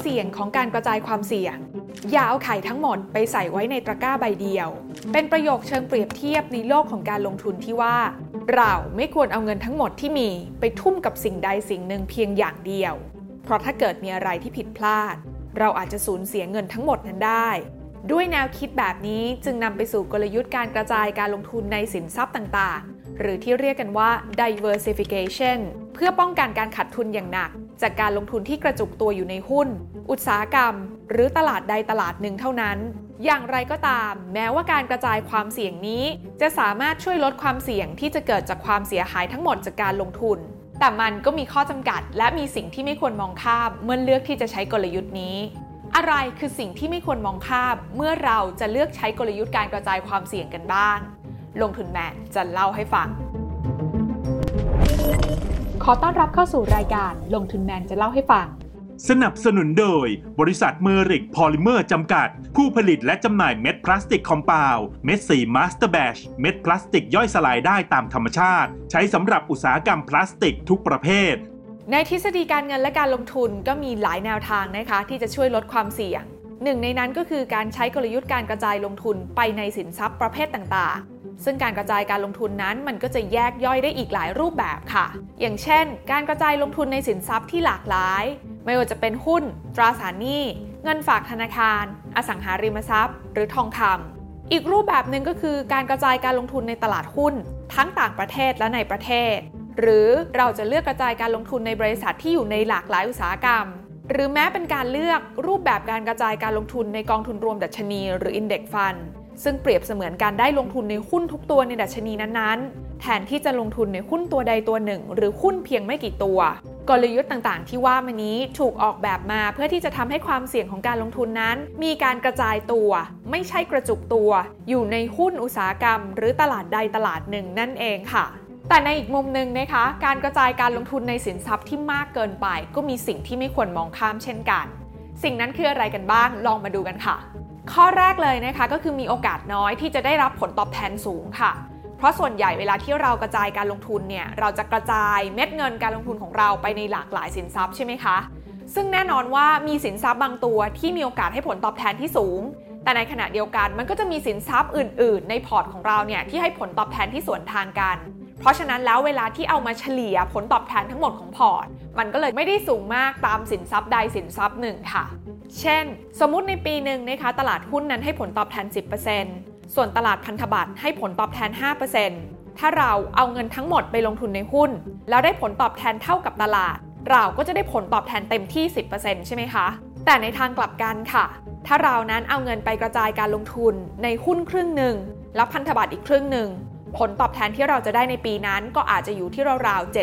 เสี่ยงของการกระจายความเสี่ยง อย่าเอาไข่ทั้งหมดไปใส่ไว้ในตะกร้าใบเดียว เป็นประโยคเชิงเปรียบเทียบในโลกของการลงทุนที่ว่า เราไม่ควรเอาเงินทั้งหมดที่มีไปทุ่มกับสิ่งใดสิ่งหนึ่งเพียงอย่างเดียว เพราะถ้าเกิดมีอะไรที่ผิดพลาด เราอาจจะสูญเสียเงินทั้งหมดนั้นได้ ด้วยแนวคิดแบบนี้จึงนำไปสู่กลยุทธ์การกระจายการลงทุนในสินทรัพย์ต่างๆ หรือที่เรียกกันว่า diversification เพื่อป้องกันการขาดทุนอย่างหนัก จากการลงทุนที่กระจุกตัวอยู่ในหุ้น อุตสาหกรรม หรือตลาดใดตลาดหนึ่งเท่านั้น อย่างไรก็ตาม แม้ว่าการกระจายความเสี่ยงนี้ จะสามารถช่วยลดความเสี่ยงที่จะเกิดจากความเสียหายทั้งหมดจากการลงทุน แต่มันก็มีข้อจำกัด และมีสิ่งที่ไม่ควรมองข้ามเมื่อเลือกที่จะใช้กลยุทธ์นี้อะไรคือสิ่งที่ไม่ควรมองข้ามเมื่อเราจะเลือกใช้กลยุทธ์การกระจายความเสี่ยงกันบ้าง ลงทุนแมนจะเล่าให้ฟัง ขอต้อนรับเข้าสู่รายการลงทุนแมนจะเล่าให้ฟัง สนับสนุนโดย บริษัทเมอริกพอลิเมอร์จำกัด ผู้ผลิตและจำหน่ายเม็ดพลาสติก compound เม็ดสี masterbatch เม็ดพลาสติกย่อยสลายได้ตามธรรมชาติ ใช้สำหรับอุตสาหกรรมพลาสติกทุกประเภท ในทฤษฎีการเงินและการลงทุนก็มีหลายแนวทางนะคะ ที่จะช่วยลดความเสี่ยงหนึ่งในนั้นก็คือการใช้กลยุทธ์การกระจายลงทุนไปในสินทรัพย์ประเภทต่างๆ ซึ่งการกระจายการลงทุนนั้นมันก็จะแยกย่อยได้อีกหลายรูปแบบค่ะ อย่างเช่น การกระจายลงทุนในสินทรัพย์ที่หลากหลาย ไม่ว่าจะเป็นหุ้น ตราสารหนี้ เงินฝากธนาคาร อสังหาริมทรัพย์ หรือทองคำอีกรูปแบบหนึ่งก็คือการกระจายการลงทุนในตลาดหุ้น ทั้งต่างประเทศและในประเทศ หรือเราจะเลือกกระจายการลงทุนในบริษัทที่อยู่ในหลากหลายอุตสาหกรรม หรือแม้เป็นการเลือกรูปแบบการกระจายการลงทุนในกองทุนรวมดัชนี หรือ Index Fund ซึ่งเปรียบเสมือนการได้ลงทุนในหุ้นทุกตัวในดัชนีนั้นๆ แทนที่จะลงทุนในหุ้นตัวใดตัวหนึ่ง หรือหุ้นเพียงไม่กี่ตัว กลยุทธ์ต่างๆ ที่ว่ามานี้ถูกออกแบบมาเพื่อที่จะทำให้ความเสี่ยงของการลงทุนนั้น มีการกระจายตัว ไม่ใช่กระจุกตัว อยู่ในหุ้นอุตสาหกรรม หรือตลาดใดตลาดหนึ่งนั่นเองค่ะแต่ในอีกมุมหนึ่งนะคะ การกระจายการลงทุนในสินทรัพย์ที่มากเกินไป ก็มีสิ่งที่ไม่ควรมองข้ามเช่นกัน สิ่งนั้นคืออะไรกันบ้าง ลองมาดูกันค่ะ ข้อแรกเลยนะคะก็คือมีโอกาสน้อยที่จะได้รับผลตอบแทนสูงค่ะ เพราะส่วนใหญ่เวลาที่เรากระจายการลงทุนเนี่ยเราจะกระจายเม็ดเงินการลงทุนของเราไปในหลากหลายสินทรัพย์ใช่ไหมคะซึ่งแน่นอนว่ามีสินทรัพย์บางตัวที่มีโอกาสให้ผลตอบแทนที่สูง แต่ในขณะเดียวกันมันก็จะมีสินทรัพย์อื่น ๆ ในพอร์ตของเราเนี่ยที่ให้ผลตอบแทนที่สวนทางกัน เพราะฉะนั้นแล้วเวลาที่เอามาเฉลี่ยผลตอบแทนทั้งหมดของพอร์ต มันก็เลยไม่ได้สูงมากตามสินทรัพย์ใดสินทรัพย์หนึ่งค่ะ เช่น สมมุติในปีหนึ่งนะคะ ตลาดหุ้นนั้นให้ผลตอบแทน 10%ส่วนตลาดพันธบัตรให้ผลตอบแทน 5%ถ้าเราเอาเงินทั้งหมดไปลงทุนในหุ้น แล้วได้ผลตอบแทนเท่ากับตลาด เราก็จะได้ผลตอบแทนเต็มที่ 10%ใช่ไหมคะ แต่ในทางกลับกันค่ะ ถ้าเรานั้นเอาเงินไปกระจายการลงทุนในหุ้นครึ่งหนึ่งแล้วพันธบัตรอีกครึ่งหนึ่ง ผลตอบแทนที่เราจะได้ในปีนั้นก็อาจจะอยู่ที่ราวๆ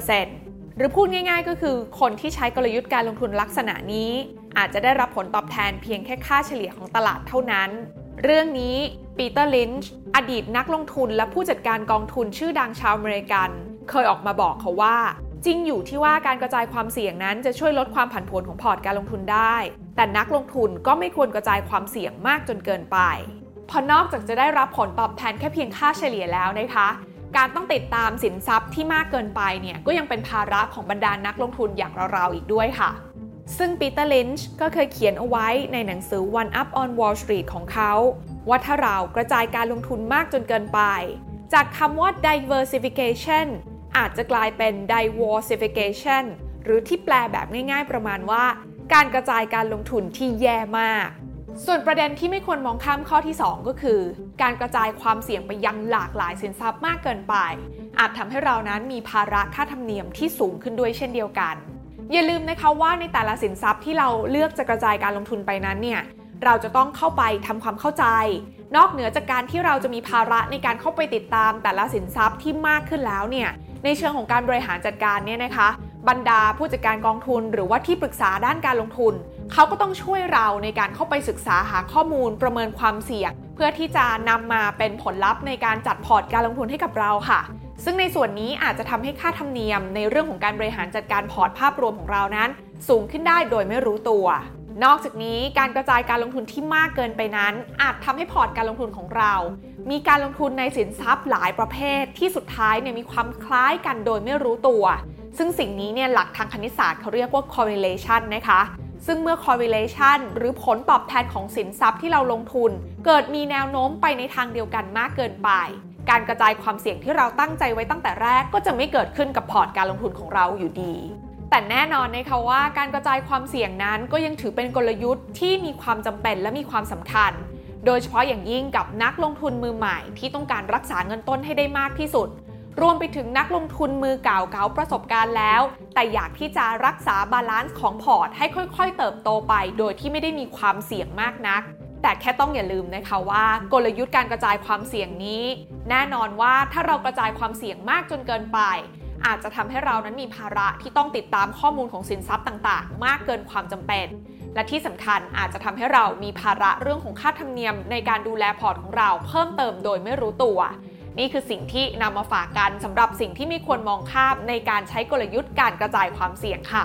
7.5%หรือพูดง่ายๆ ก็คือคนที่ใช้กลยุทธ์การลงทุนลักษณะนี้ อาจจะได้รับผลตอบแทนเพียงแค่ค่าเฉลี่ยของตลาดเท่านั้น เรื่องนี้ปีเตอร์ลินช์อดีตนักลงทุนและผู้จัดการกองทุนชื่อดังชาวอเมริกัน เคยออกมาบอกเขาว่า จริงอยู่ที่ว่าการกระจายความเสี่ยงนั้นจะช่วยลดความผันผวนของพอร์ตการลงทุนได้ แต่นักลงทุนก็ไม่ควรกระจายความเสี่ยงมากจนเกินไป พอนอกจากจะได้รับผลตอบแทนแค่เพียงค่าเฉลี่ยแล้วนะคะ การต้องติดตามสินทรัพย์ที่มากเกินไปเนี่ยก็ยังเป็นภาระของบรรดานักลงทุนอย่างเราๆอีกด้วยค่ะ ซึ่งปีเตอร์ลินช์ก็เคยเขียนเอาไว้ในหนังสือ One Up on Wall Street ของเขาว่าถ้าเรากระจายการลงทุนมากจนเกินไป จากคำว่า diversification อาจจะกลายเป็น diversification หรือที่แปลแบบง่ายๆประมาณว่า การกระจายการลงทุนที่แย่มาก ส่วนประเด็นที่ไม่ควรมองข้ามข้อที่ 2 ก็คือ การกระจายความเสี่ยงไปยังหลากหลายสินทรัพย์มากเกินไป อาจทำให้เรานั้นมีภาระค่าธรรมเนียมที่สูงขึ้นด้วยเช่นเดียวกัน อย่าลืมนะคะว่าในแต่ละสินทรัพย์ที่เราเลือกจะกระจายการลงทุนไปนั้นเนี่ยเราจะต้องเข้าไปทำความเข้าใจ นอกเหนือจากการที่เราจะมีภาระในการเข้าไปติดตามแต่ละสินทรัพย์ที่มากขึ้นแล้วเนี่ยในเชิงของการบริหารจัดการเนี่ยนะคะ บรรดาผู้จัดการกองทุน หรือว่าที่ปรึกษาด้านการลงทุน เขาก็ต้องช่วยเราในการเข้าไปศึกษาหาข้อมูลประเมินความเสี่ยง เพื่อที่จะนำมาเป็นผลลัพธ์ในการจัดพอร์ตการลงทุนให้กับเราค่ะ ซึ่งในส่วนนี้อาจจะทำให้ค่าธรรมเนียม ในเรื่องของการบริหารจัดการพอร์ตภาพรวมของเรานั้น สูงขึ้นได้โดยไม่รู้ตัวนอกจากนี้การกระจายการลงทุนที่มากเกินไปนั้น อาจทำให้พอร์ตการลงทุนของเรา มีการลงทุนในสินทรัพย์หลายประเภทที่สุดท้ายเนี่ยมีความคล้ายกันโดยไม่รู้ตัว ซึ่งสิ่งนี้เนี่ยหลักทางคณิตศาสตร์เขาเรียกว่า correlation นะคะ ซึ่งเมื่อ correlation หรือผลตอบแทนของสินทรัพย์ที่เราลงทุน เกิดมีแนวโน้มไปในทางเดียวกันมากเกินไป การกระจายความเสี่ยงที่เราตั้งใจไว้ตั้งแต่แรกก็จะไม่เกิดขึ้นกับพอร์ตการลงทุนของเราอยู่ดีแต่แน่นอนนะคะว่าการกระจายความเสี่ยงนั้นก็ยังถือเป็นกลยุทธ์ที่มีความจำเป็นและมีความสำคัญ โดยเฉพาะอย่างยิ่งกับนักลงทุนมือใหม่ที่ต้องการรักษาเงินต้นให้ได้มากที่สุด รวมไปถึงนักลงทุนมือเก่าเก๋าประสบการณ์แล้ว แต่อยากที่จะรักษา balance ของพอร์ตให้ค่อย ๆ เติบโตไป โดยที่ไม่ได้มีความเสี่ยงมากนัก แต่แค่ต้องอย่าลืมนะคะว่ากลยุทธ์การกระจายความเสี่ยงนี้ แน่นอนว่าถ้าเรากระจายความเสี่ยงมากจนเกินไปอาจจะทำให้เรานั้นมีภาระที่ต้องติดตามข้อมูลของสินทรัพย์ต่างๆ มากเกินความจำเป็น และที่สำคัญอาจจะทำให้เรามีภาระเรื่องของค่าธรรมเนียมในการดูแลพอร์ตของเราเพิ่มเติมโดยไม่รู้ตัว นี่คือสิ่งที่นำมาฝากกันสำหรับสิ่งที่ไม่ควรมองข้ามในการใช้กลยุทธ์การกระจายความเสี่ยงค่ะ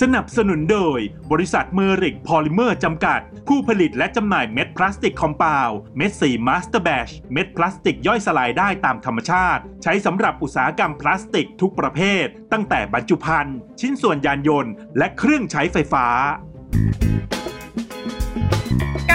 สนับสนุนโดย บริษัทเมอริกพอลิเมอร์จำกัด ผู้ผลิตและจำหน่ายเม็ดพลาสติก compound เม็ดสี masterbatch เม็ดพลาสติกย่อยสลายได้ตามธรรมชาติ ใช้สำหรับอุตสาหกรรมพลาสติกทุกประเภท ตั้งแต่บรรจุภัณฑ์ ชิ้นส่วนยานยนต์ และเครื่องใช้ไฟฟ้า